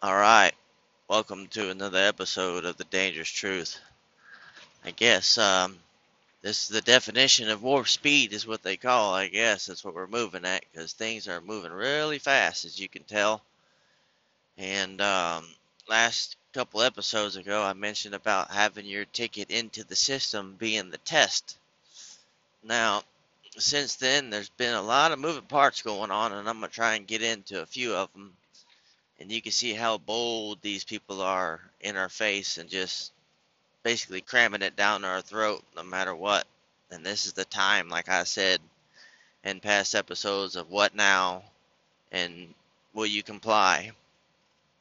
All right, welcome to another episode of The Dangerous Truth. I guess um, this is the definition of warp speed, is what they call. I guess that's what we're moving at because things are moving really fast, as you can tell. And um, last couple episodes ago, I mentioned about having your ticket into the system being the test. Now, since then, there's been a lot of moving parts going on, and I'm gonna try and get into a few of them and you can see how bold these people are in our face and just basically cramming it down our throat no matter what. And this is the time, like I said in past episodes, of what now and will you comply?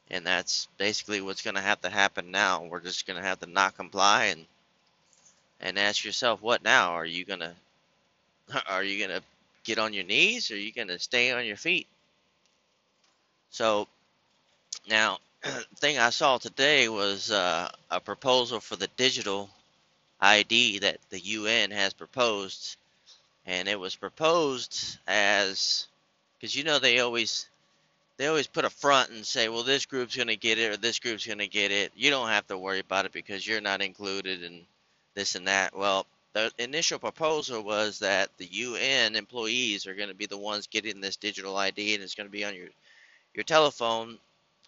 And that's basically what's going to have to happen now. We're just going to have to not comply and and ask yourself, what now? Are you to are you to get on your knees or are you going to stay on your feet? So Now, thing I saw today was uh, a proposal for the digital ID that the UN has proposed, and it was proposed as because you know they always they always put a front and say, well, this group's going to get it or this group's going to get it. You don't have to worry about it because you're not included in this and that. Well, the initial proposal was that the UN employees are going to be the ones getting this digital ID, and it's going to be on your your telephone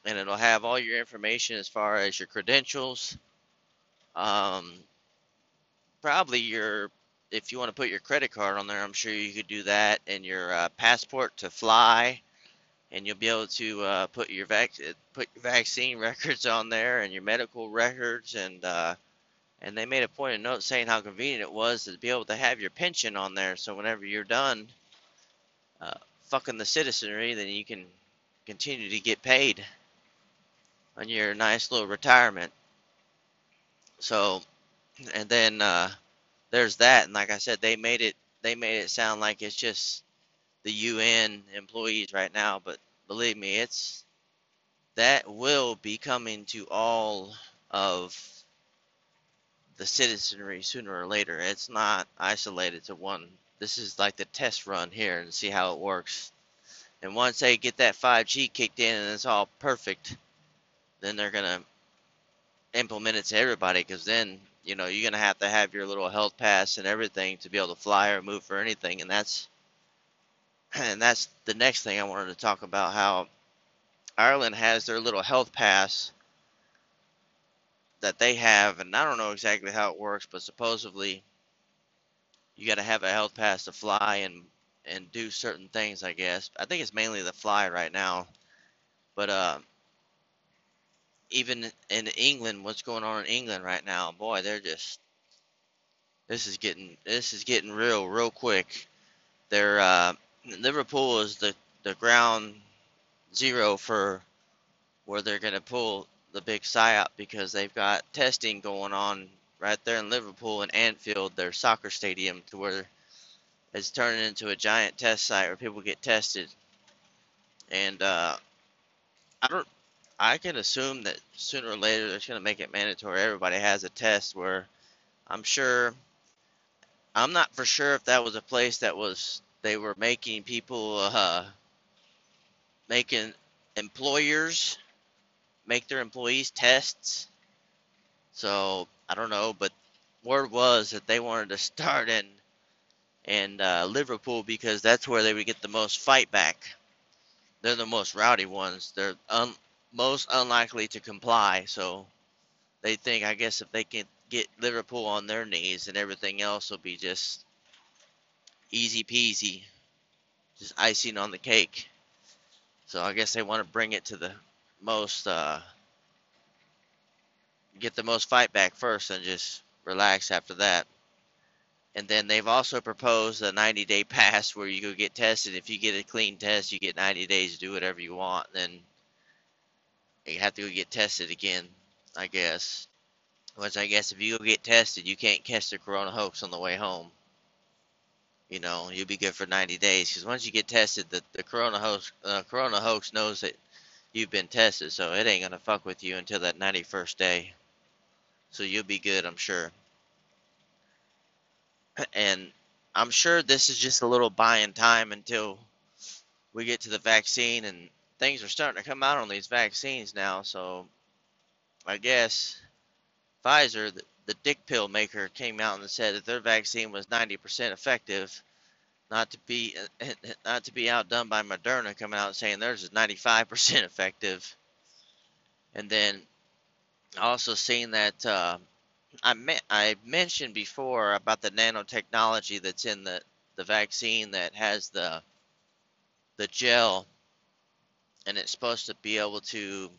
and it'll have all your information as far as your credentials, um, probably your if you want to put your credit card on there, I'm sure you could do that, and your uh, passport to fly, and you'll be able to uh, put your vac put your vaccine records on there and your medical records, and uh, and they made a point of note saying how convenient it was to be able to have your pension on there, so whenever you're done uh, fucking the citizenry, then you can continue to get paid on your nice little retirement. So, and then uh, there's that, and like I said, they made it they made it sound like it's just the UN employees right now, but believe me, it's that will be coming to all of the citizenry sooner or later. It's not isolated to one. This is like the test run here and see how it works. And once they get that 5G kicked in and it's all perfect, then they're gonna implement it to everybody because then you know you're gonna have to have your little health pass and everything to be able to fly or move for anything and that's and that's the next thing I wanted to talk about how Ireland has their little health pass that they have and I don't know exactly how it works but supposedly you got to have a health pass to fly and and do certain things I guess. I think it's mainly the fly right now but uh even in England, what's going on in England right now, boy, they're just this is getting this is getting real real quick. They're uh, Liverpool is the the ground zero for where they're going to pull the big psyop because they've got testing going on right there in Liverpool and Anfield, their soccer stadium, to where it's turning into a giant test site where people get tested. And uh, I don't I can assume that sooner or later they're going to make it mandatory. Everybody has a test where I'm sure, I'm not for sure if that was a place that was, they were making people, uh, making employers make their employees tests. So I don't know, but word was that they wanted to start in in uh, Liverpool because that's where they would get the most fight back. They're the most rowdy ones. They're un, most unlikely to comply. So they think, I guess, if they can get Liverpool on their knees, and everything else will be just easy peasy, just icing on the cake. So I guess they want to bring it to the most, uh, get the most fight back first, and just relax after that. And then they've also proposed a 90 day pass where you go get tested. If you get a clean test, you get 90 days to do whatever you want. Then you have to go get tested again, I guess. Which I guess if you go get tested, you can't catch the corona hoax on the way home. You know, you'll be good for 90 days because once you get tested, the, the corona hoax uh, corona hoax knows that you've been tested, so it ain't gonna fuck with you until that 91st day. So you'll be good, I'm sure. And I'm sure this is just a little buying time until we get to the vaccine and things are starting to come out on these vaccines now. So I guess Pfizer, the, the dick pill maker, came out and said that their vaccine was 90% effective. Not to be not to be outdone by Moderna coming out and saying theirs is 95% effective. And then also seeing that uh, I me- I mentioned before about the nanotechnology that's in the the vaccine that has the the gel and it's supposed to be able to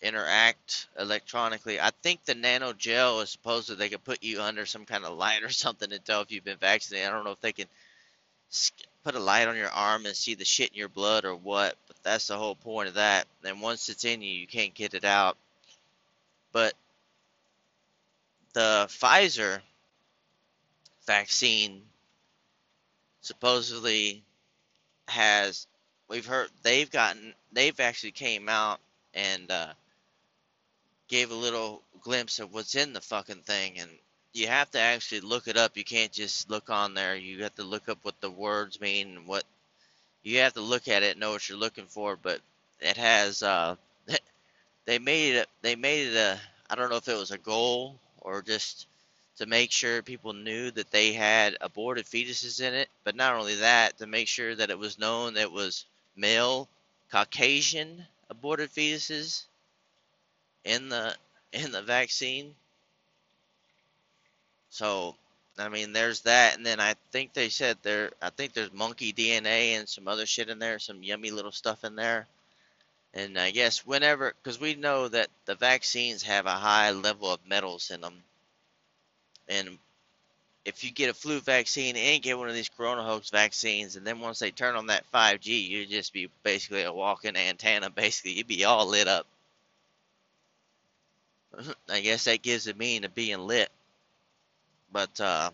interact electronically. I think the nano gel is supposed that they could put you under some kind of light or something to tell if you've been vaccinated. I don't know if they can put a light on your arm and see the shit in your blood or what, but that's the whole point of that. And once it's in you, you can't get it out. But the Pfizer vaccine supposedly has we've heard they've gotten they've actually came out and uh, gave a little glimpse of what's in the fucking thing. And you have to actually look it up. You can't just look on there. You have to look up what the words mean and what you have to look at it and know what you're looking for. But it has uh they made it they made it a i don't know if it was a goal or just to make sure people knew that they had aborted fetuses in it. But not only that to make sure that it was known that it was male Caucasian aborted fetuses in the in the vaccine. So, I mean, there's that, and then I think they said there. I think there's monkey DNA and some other shit in there, some yummy little stuff in there. And I guess whenever, because we know that the vaccines have a high level of metals in them, and if you get a flu vaccine and get one of these corona hoax vaccines, and then once they turn on that 5G, you'd just be basically a walking antenna. Basically, you'd be all lit up. I guess that gives a meaning to being lit. But uh,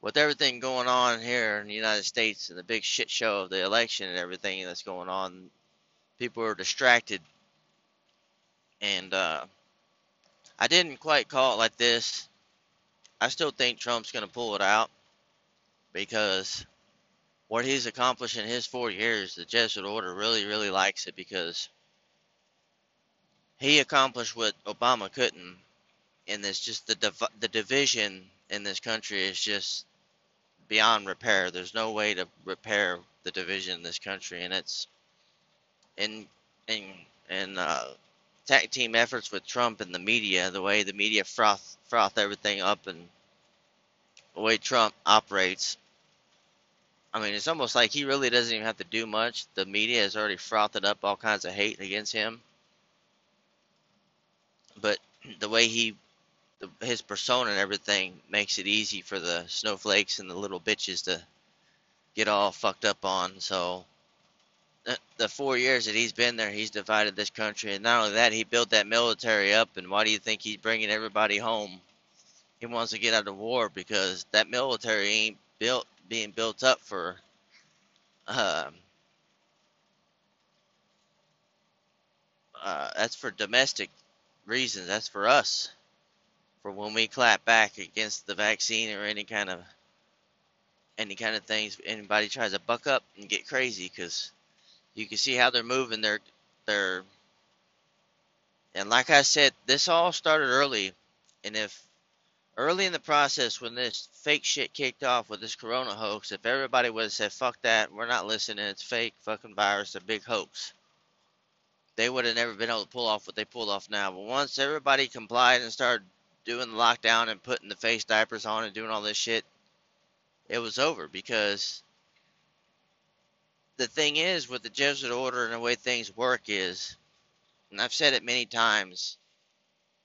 with everything going on here in the United States and the big shit show of the election and everything that's going on, people are distracted. And uh, I didn't quite call it like this I still think Trump's going to pull it out because what he's accomplished in his four years, the Jesuit order really, really likes it because he accomplished what Obama couldn't. And it's just the div- the division in this country is just beyond repair. There's no way to repair the division in this country, and it's in in in uh, tag team efforts with Trump and the media, the way the media froth froth everything up and the way Trump operates. I mean, it's almost like he really doesn't even have to do much. The media has already frothed up all kinds of hate against him. But the way he, the, his persona and everything makes it easy for the snowflakes and the little bitches to get all fucked up on. So the four years that he's been there, he's divided this country, and not only that, he built that military up. And why do you think he's bringing everybody home? He wants to get out of war because that military ain't built being built up for. Um, uh, that's for domestic reasons. That's for us. For when we clap back against the vaccine or any kind of any kind of things, anybody tries to buck up and get crazy because you can see how they're moving. They're they're and like I said, this all started early, and if early in the process when this fake shit kicked off with this corona hoax, if everybody would have said, fuck that, we're not listening, it's fake, fucking virus, a big hoax, they would have never been able to pull off what they pulled off now. But once everybody complied and started doing the lockdown and putting the face diapers on and doing all this shit, it was over because the thing is with the Jesuit order and the way things work is, and I've said it many times,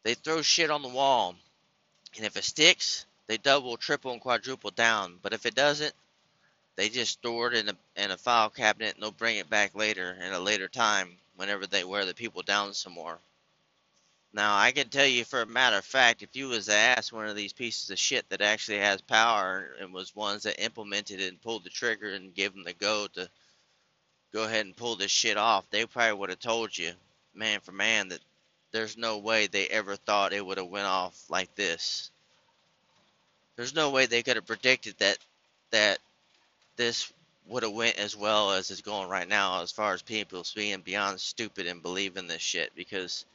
they throw shit on the wall, and if it sticks, they double, triple, and quadruple down. But if it doesn't, they just store it in a in a file cabinet and they'll bring it back later in a later time whenever they wear the people down some more. Now I can tell you for a matter of fact, if you was to ask one of these pieces of shit that actually has power and was ones that implemented it and pulled the trigger and gave them the go to go ahead and pull this shit off, they probably would have told you, man for man, that there's no way they ever thought it would have went off like this. There's no way they could have predicted that that this would have went as well as it's going right now as far as people being beyond stupid and believing this shit because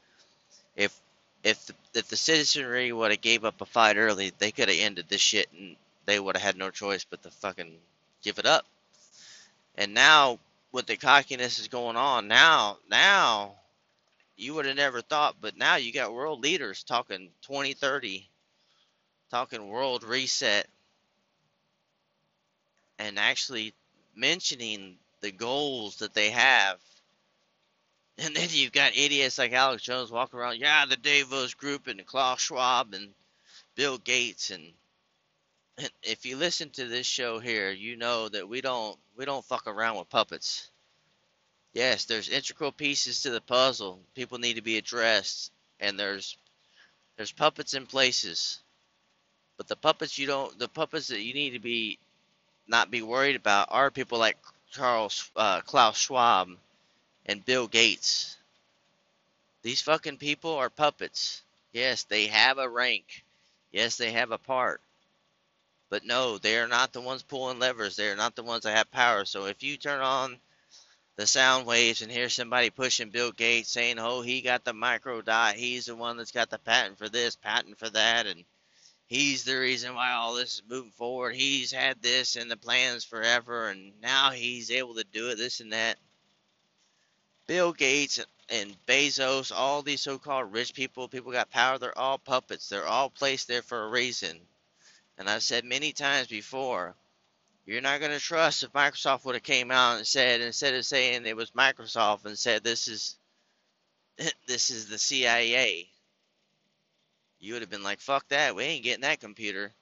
if if the, if the citizenry would have gave up a fight early they could have ended this shit and they would have had no choice but to fucking give it up and now with the cockiness is going on now now you would have never thought but now you got world leaders talking 2030 talking world reset and actually mentioning the goals that they have. And then you've got idiots like Alex Jones walking around, yeah, the Davos Group and the Klaus Schwab and Bill Gates and if you listen to this show here, you know that we don't we don't fuck around with puppets. Yes, there's integral pieces to the puzzle. People need to be addressed and there's there's puppets in places. But the puppets you don't the puppets that you need to be not be worried about are people like Charles uh, Klaus Schwab and Bill Gates. These fucking people are puppets. Yes, they have a rank. Yes, they have a part. But no, they are not the ones pulling levers. They are not the ones that have power. So if you turn on the sound waves and hear somebody pushing Bill Gates saying, "Oh, he got the micro dot. He's the one that's got the patent for this, patent for that," and he's the reason why all this is moving forward. He's had this in the plans forever, and now he's able to do it, this and that. Bill Gates and Bezos, all these so called rich people, people got power, they're all puppets. They're all placed there for a reason. And I've said many times before, you're not going to trust if Microsoft would have came out and said, instead of saying it was Microsoft and said this is this is the CIA you would have been like, fuck that, we ain't getting that computer.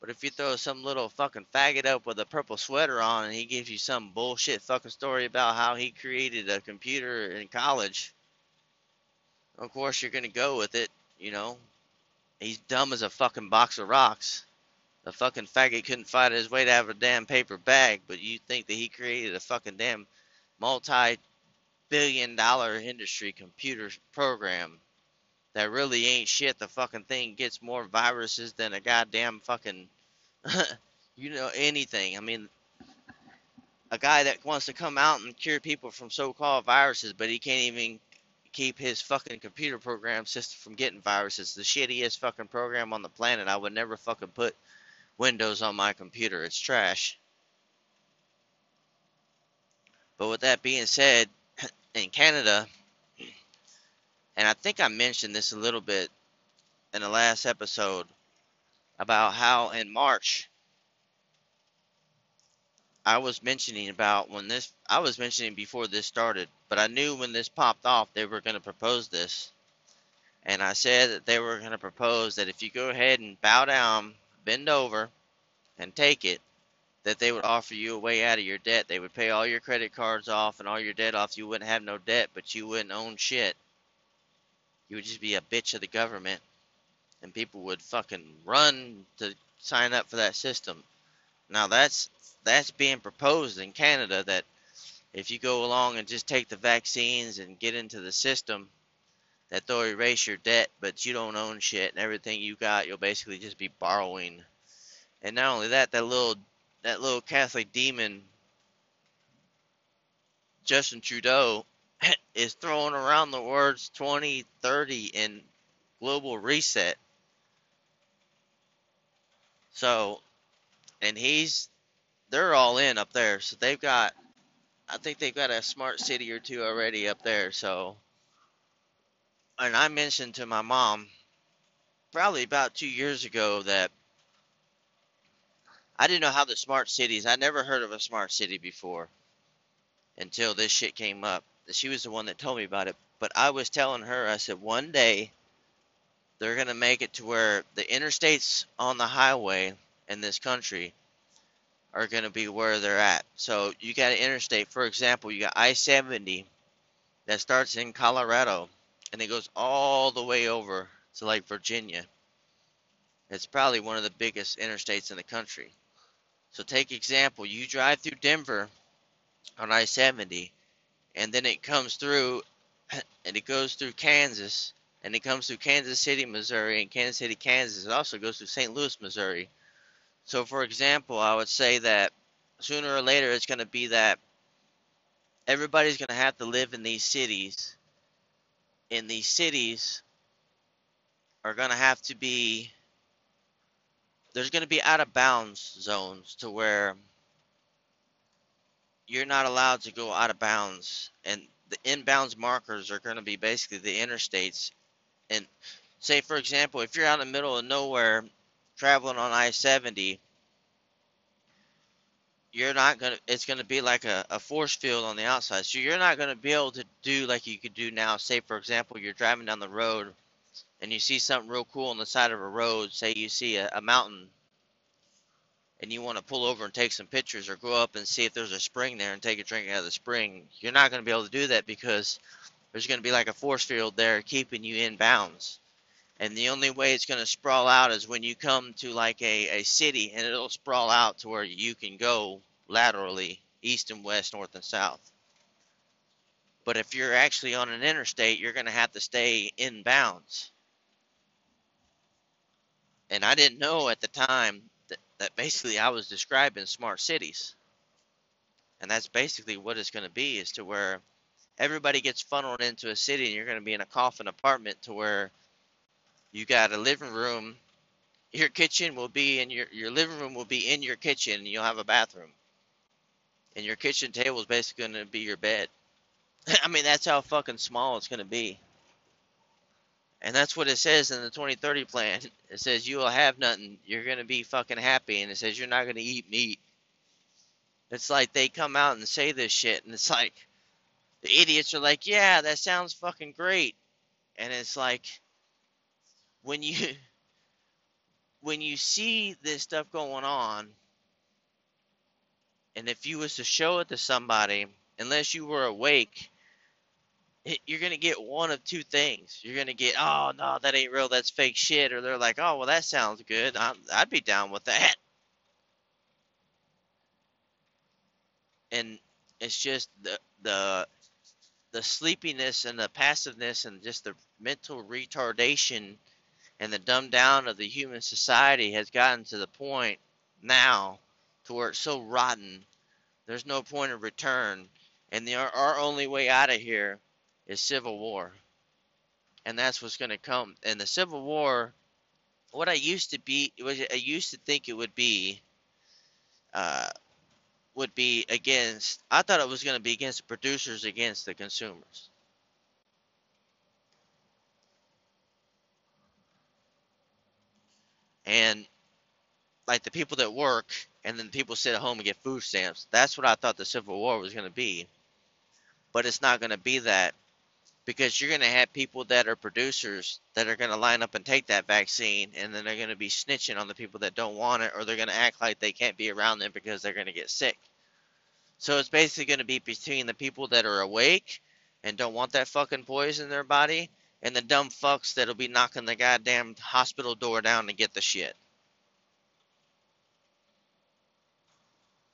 But if you throw some little fucking faggot up with a purple sweater on and he gives you some bullshit fucking story about how he created a computer in college, of course you're gonna go with it, you know. He's dumb as a fucking box of rocks. The fucking faggot couldn't fight his way to have a damn paper bag, but you think that he created a fucking damn multi billion dollar industry computer program that really ain't shit. The fucking thing gets more viruses than a goddamn fucking, you know, anything. I mean, a guy that wants to come out and cure people from so-called viruses, but he can't even keep his fucking computer program system from getting viruses. The shittiest fucking program on the planet. I would never fucking put Windows on my computer. It's trash. But with that being said, in Canada, and I think I mentioned this a little bit in the last episode about how in March I was mentioning about when this I was mentioning before this started, but I knew when this popped off they were going to propose this. And I said that they were going to propose that if you go ahead and bow down, bend over, and take it, that they would offer you a way out of your debt. They would pay all your credit cards off and all your debt off. You wouldn't have no debt, but you wouldn't own shit you would just be a bitch of the government and people would fucking run to sign up for that system. Now that's that's being proposed in Canada that if you go along and just take the vaccines and get into the system that they'll erase your debt but you don't own shit and everything you got you'll basically just be borrowing. And not only that that little that little Catholic demon Justin Trudeau is throwing around the words 2030 and global reset. So, and he's, they're all in up there. So they've got, I think they've got a smart city or two already up there. So, and I mentioned to my mom probably about two years ago that I didn't know how the smart cities, I never heard of a smart city before until this shit came up she was the one that told me about it. But I was telling her, I said, one day they're going to make it to where the interstates on the highway in this country are going to be where they're at. So you got an interstate, for example, you got I 70 that starts in Colorado and it goes all the way over to like Virginia. It's probably one of the biggest interstates in the country. So take example, you drive through Denver on I 70 and then it comes through and it goes through Kansas and it comes through Kansas City, Missouri and Kansas City, Kansas. It also goes through St. Louis, Missouri. So for example, I would say that sooner or later it's going to be that everybody's going to have to live in these cities. And these cities are going to have to be there's going to be out of bounds zones to where you're not allowed to go out of bounds. And the inbounds markers are going to be basically the interstates. And say for example if you're out in the middle of nowhere traveling on i-70 you're not to it's going to be like a, a force field on the outside. So you're not going to be able to do like you could do now. Say for example you're driving down the road and you see something real cool on the side of a road. Say you see a, a mountain and you want to pull over and take some pictures or go up and see if there's a spring there and take a drink out of the spring, you're not going to be able to do that because there's going to be like a force field there keeping you in bounds. And the only way it's going to sprawl out is when you come to like a, a city and it'll sprawl out to where you can go laterally east and west, north and south. But if you're actually on an interstate, you're going to have to stay in bounds. And I didn't know at the time that that basically I was describing smart cities. And that's basically what it's going to be is to where everybody gets funneled into a city and you're going to be in a coffin apartment to where you got a living room your kitchen will be in your your living room will be in your kitchen and you'll have a bathroom and your kitchen table is basically going to be your bed i mean that's how fucking small it's going to be and that's what it says in the 2030 plan. It says you will have nothing. You're going to be fucking happy. And it says you're not going to eat meat. It's like they come out and say this shit. And it's like the idiots are like, yeah, that sounds fucking great. And it's like when you when you see this stuff going on and if you was to show it to somebody unless you were awake you're gonna get one of two things. You're gonna get, oh no, that ain't real, that's fake shit, or they're like, oh well, that sounds good. i I'd be down with that. And it's just the the the sleepiness and the passiveness and just the mental retardation and the dumb down of the human society has gotten to the point now to where it's so rotten. There's no point of return, and the, our only way out of here is civil war. And that's what's going to come. And the civil war, what I used to be, was I used to think it would be, uh, would be against. I thought it was going to be against the producers against the consumers. And like the people that work and then people sit at home and get food stamps. That's what I thought the Civil War was going to be. But it's not going to be that because you're going to have people that are producers that are going to line up and take that vaccine and then they're going to be snitching on the people that don't want it or they're going to act like they can't be around them because they're going to get sick. So it's basically going to be between the people that are awake and don't want that fucking poison in their body and the dumb fucks that'll be knocking the goddamn hospital door down to get the shit.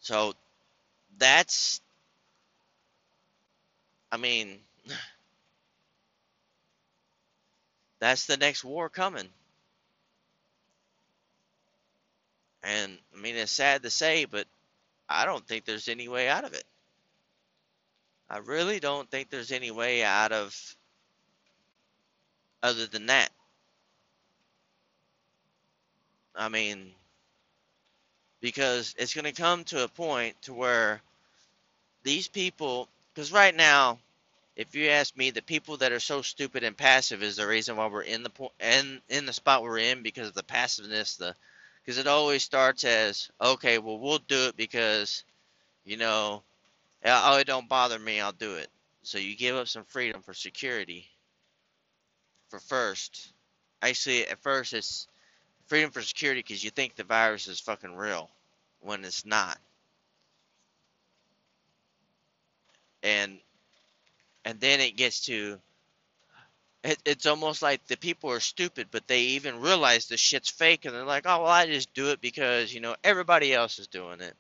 So that's I mean that's the next war coming. And I mean, it's sad to say, but I don't think there's any way out of it. I really don't think there's any way out of other than that. I mean, because it's going to come to a point to where these people, because right now, if you ask me, the people that are so stupid and passive is the reason why we're in the point and in the spot we're in because of the passiveness. The because it always starts as okay, well we'll do it because you know, oh it don't bother me, I'll do it. So you give up some freedom for security. For first, actually at first it's freedom for security because you think the virus is fucking real when it's not. And and then it gets to it, it's almost like the people are stupid, but they even realize the shit's fake, and they're like, "Oh well, I just do it because you know everybody else is doing it,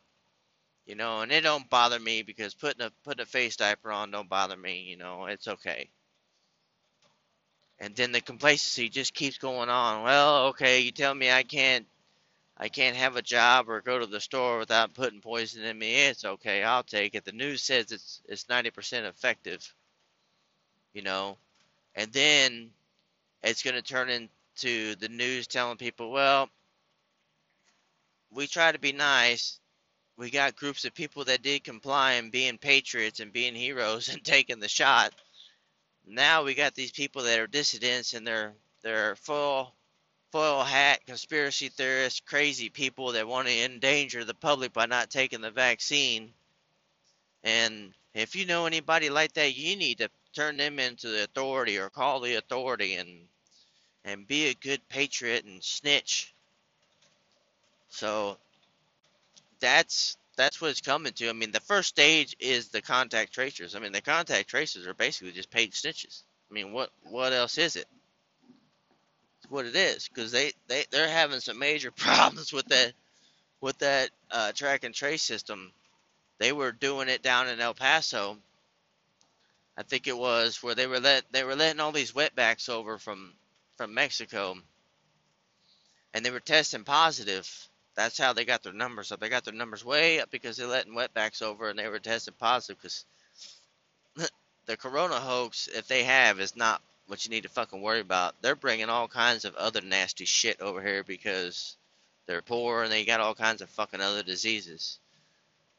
you know, and it don't bother me because putting a putting a face diaper on don't bother me, you know, it's okay." And then the complacency just keeps going on. Well, okay, you tell me I can't I can't have a job or go to the store without putting poison in me. It's okay. I'll take it. The news says it's it's 90% effective. You know, and then it's going to turn into the news telling people, well, we try to be nice. We got groups of people that did comply and being patriots and being heroes and taking the shot. Now we got these people that are dissidents and they're they're full foil hat conspiracy theorists, crazy people that want to endanger the public by not taking the vaccine. And if you know anybody like that, you need to turn them into the authority or call the authority and and be a good patriot and snitch. So that's that's what it's coming to. I mean, the first stage is the contact tracers. I mean, the contact tracers are basically just paid snitches. I mean, what what else is it? It's what it is because they they they're having some major problems with that with that uh, track and trace system. They were doing it down in El Paso. I think it was where they were let they were letting all these wetbacks over from from Mexico, and they were testing positive. That's how they got their numbers up. They got their numbers way up because they're letting wetbacks over, and they were tested positive because the corona hoax, if they have, is not what you need to fucking worry about. They're bringing all kinds of other nasty shit over here because they're poor and they got all kinds of fucking other diseases.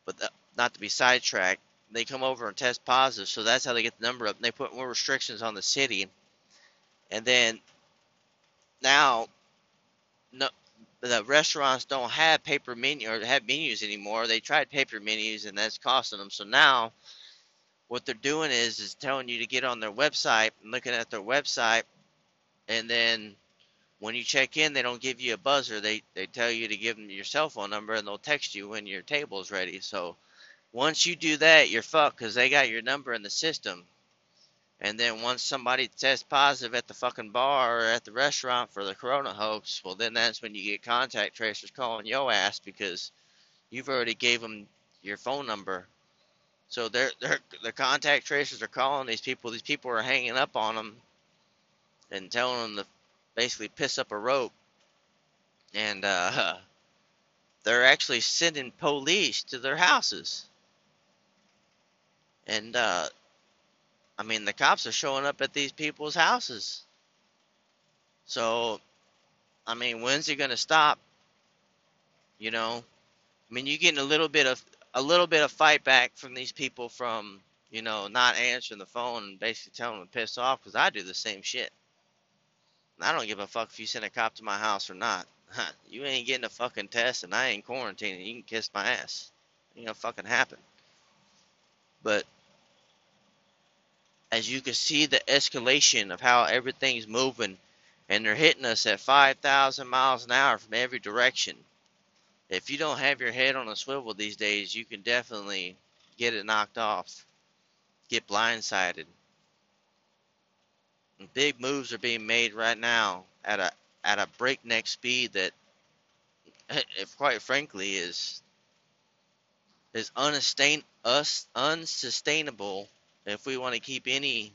But the, not to be sidetracked, they come over and test positive, so that's how they get the number up. And they put more restrictions on the city, and then now, no, the restaurants don't have paper menu or have menus anymore. They tried paper menus, and that's costing them. So now what they're doing is is telling you to get on their website and looking at their website and then when you check in they don't give you a buzzer they they tell you to give them your cell phone number and they'll text you when your table is ready so once you do that you're fucked because they got your number in the system and then once somebody tests positive at the fucking bar or at the restaurant for the corona hoax well then that's when you get contact tracers calling your ass because you've already gave them your phone number so they're, they're, the contact tracers are calling these people. These people are hanging up on them and telling them to basically piss up a rope. And uh, they're actually sending police to their houses. And uh, I mean, the cops are showing up at these people's houses. So, I mean, when's it going to stop? You know, I mean, you're getting a little bit of a little bit of fight back from these people from you know not answering the phone and basically telling them to piss off because I do the same shit. I don't give a fuck if you send a cop to my house or not. you ain't getting a fucking test and I ain't quarantining. You can kiss my ass. Ain't gonna fucking happen. But as you can see the escalation of how everything's moving and they're hitting us at 5,000 miles an hour from every direction if you don't have your head on a swivel these days, you can definitely get it knocked off, get blindsided. And big moves are being made right now at a at a breakneck speed that, if quite frankly, is is unsustain, us, unsustainable if we want to keep any,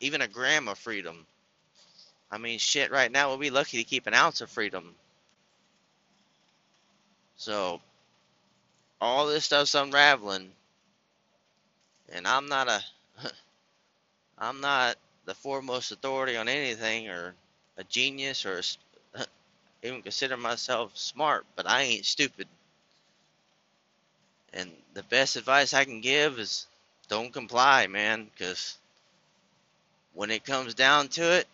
even a gram of freedom. I mean, shit, right now we'll be lucky to keep an ounce of freedom. So all this stuff's unraveling, and I'm not a I'm not the foremost authority on anything or a genius or a, even consider myself smart, but I ain't stupid. And the best advice I can give is don't comply, man, because when it comes down to it,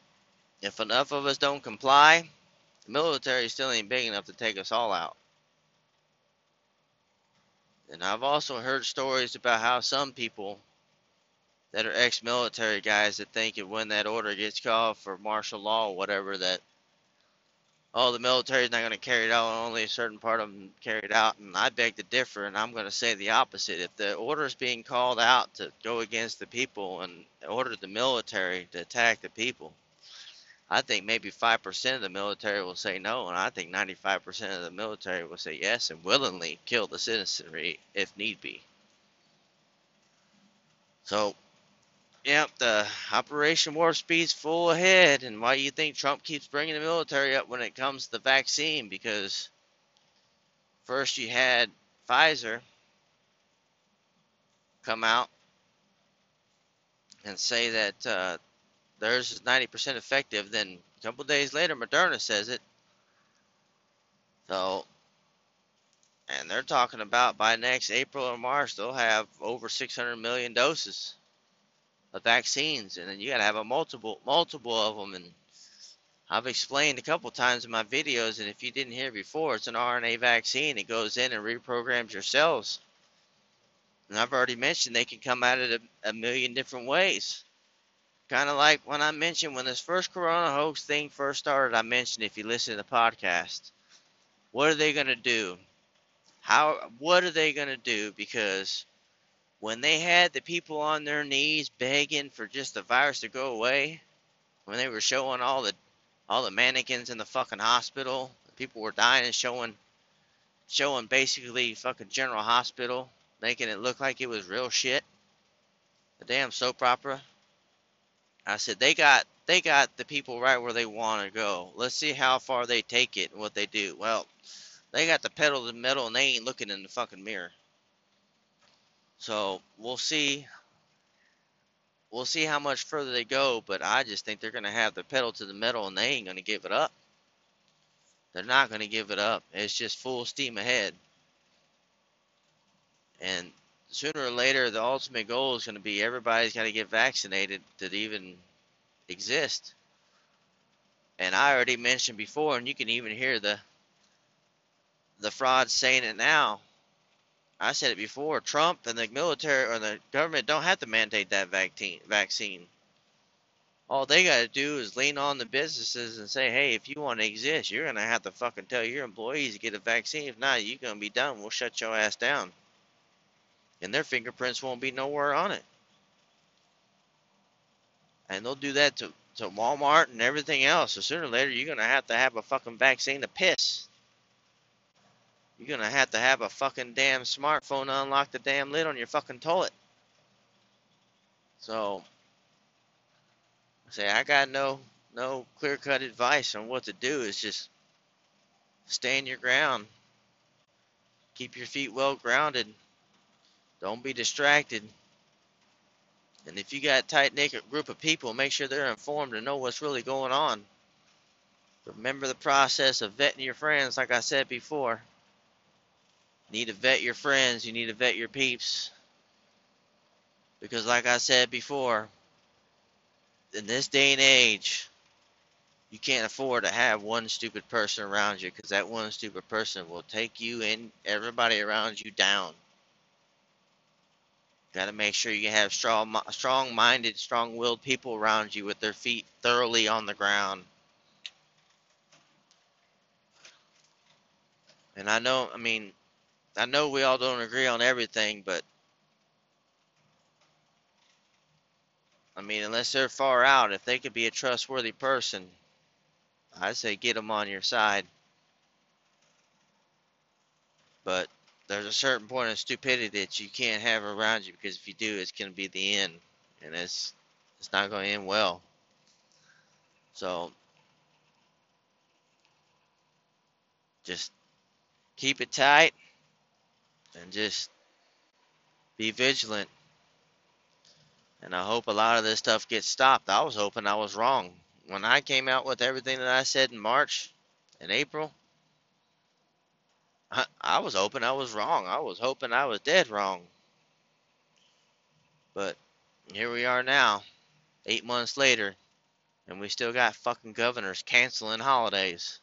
if enough of us don't comply, the military still ain't big enough to take us all out. And I've also heard stories about how some people that are ex-military guys that think that when that order gets called for martial law or whatever that oh the military is not going to carry it out only a certain part of them carry it out and i beg to differ and i'm going to say the opposite if the order is being called out to go against the people and order the military to attack the people I think maybe 5% of the military will say no, and I think 95% of the military will say yes and willingly kill the citizenry if need be. So, yep, the Operation Warp Speed's full ahead, and why you think Trump keeps bringing the military up when it comes to the vaccine? Because First, you had Pfizer come out and say that uh, theirs is 90% effective. Then a couple days later, Moderna says it. So, and they're talking about by next April or March, they'll have over 600 million doses of vaccines, and then you got to have a multiple, multiple of them. And I've explained a couple times in my videos, and if you didn't hear before, it's an RNA vaccine. It goes in and reprograms your cells. And I've already mentioned they can come at it a, a million different ways. Kind of like when I mentioned when this first corona hoax thing first started, I mentioned if you listen to the podcast, what are they going to do? How what are they going to do because when they had the people on their knees begging for just the virus to go away, when they were showing all the all the mannequins in the fucking hospital, people were dying and showing showing basically fucking General Hospital, making it look like it was real shit. The damn soap opera. I said they got they got the people right where they want to go. Let's see how far they take it and what they do. Well, they got the pedal to the metal and they ain't looking in the fucking mirror. So we'll see. We'll see how much further they go, but I just think they're gonna have the pedal to the metal and they ain't gonna give it up. They're not gonna give it up. It's just full steam ahead. And sooner or later, the ultimate goal is going to be everybody's got to get vaccinated to even exist. And I already mentioned before, and you can even hear the the fraud saying it now. I said it before. Trump and the military or the government don't have to mandate that vaccine. Vaccine. All they got to do is lean on the businesses and say, "Hey, if you want to exist, you're gonna have to fucking tell your employees to get a vaccine. If not, you're gonna be done. We'll shut your ass down." and their fingerprints won't be nowhere on it. And they'll do that to, to Walmart and everything else. So sooner or later, you're going to have to have a fucking vaccine to piss. You're to have to have a fucking damn smartphone to unlock the damn lid on your fucking toilet. So, say I got no no clear cut advice on what to do. It's just stand your ground. Keep your feet well grounded don't be distracted. And if you got a tight knit group of people, make sure they're informed and know what's really going on. Remember the process of vetting your friends, like I said before. You need to vet your friends, you need to vet your peeps. Because, like I said before, in this day and age, you can't afford to have one stupid person around you because that one stupid person will take you and everybody around you down. Got to make sure you have strong, strong-minded, strong-willed people around you with their feet thoroughly on the ground. And I know, I mean, I know we all don't agree on everything, but I mean, unless they're far out, if they could be a trustworthy person, I say get them on your side. But there's a certain point of stupidity that you can't have around you because if you do, it's going to be the end, and it's it's not going to end well. So just keep it tight and just be vigilant. And I hope a lot of this stuff gets stopped. I was hoping I was wrong. When I came out with everything that I said in March and April, I, I was hoping I was wrong. I was hoping I was dead wrong. But here we are now, eight months later, and we still got fucking governors canceling holidays.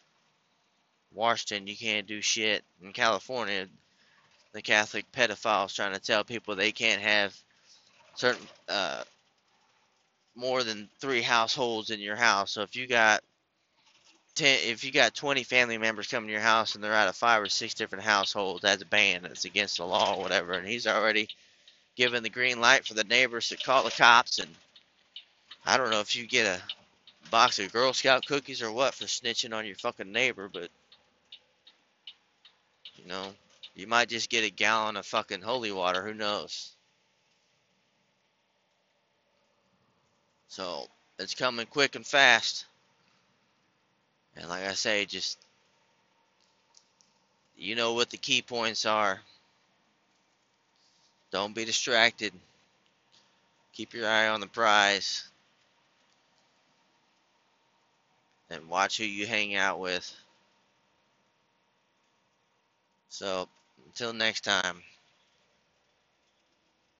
Washington, you can't do shit. In California, the Catholic pedophiles trying to tell people they can't have certain uh, more than three households in your house. So if you got ten, if you got 20 family members coming to your house and they're out of five or six different households, that's a ban. That's against the law or whatever. And he's already given the green light for the neighbors to call the cops. And I don't know if you get a box of Girl Scout cookies or what for snitching on your fucking neighbor, but you know, you might just get a gallon of fucking holy water. Who knows? So it's coming quick and fast. And like I say, just You know what the key points are. Don't be distracted. Keep your eye on the prize. And watch who you hang out with. So, until next time.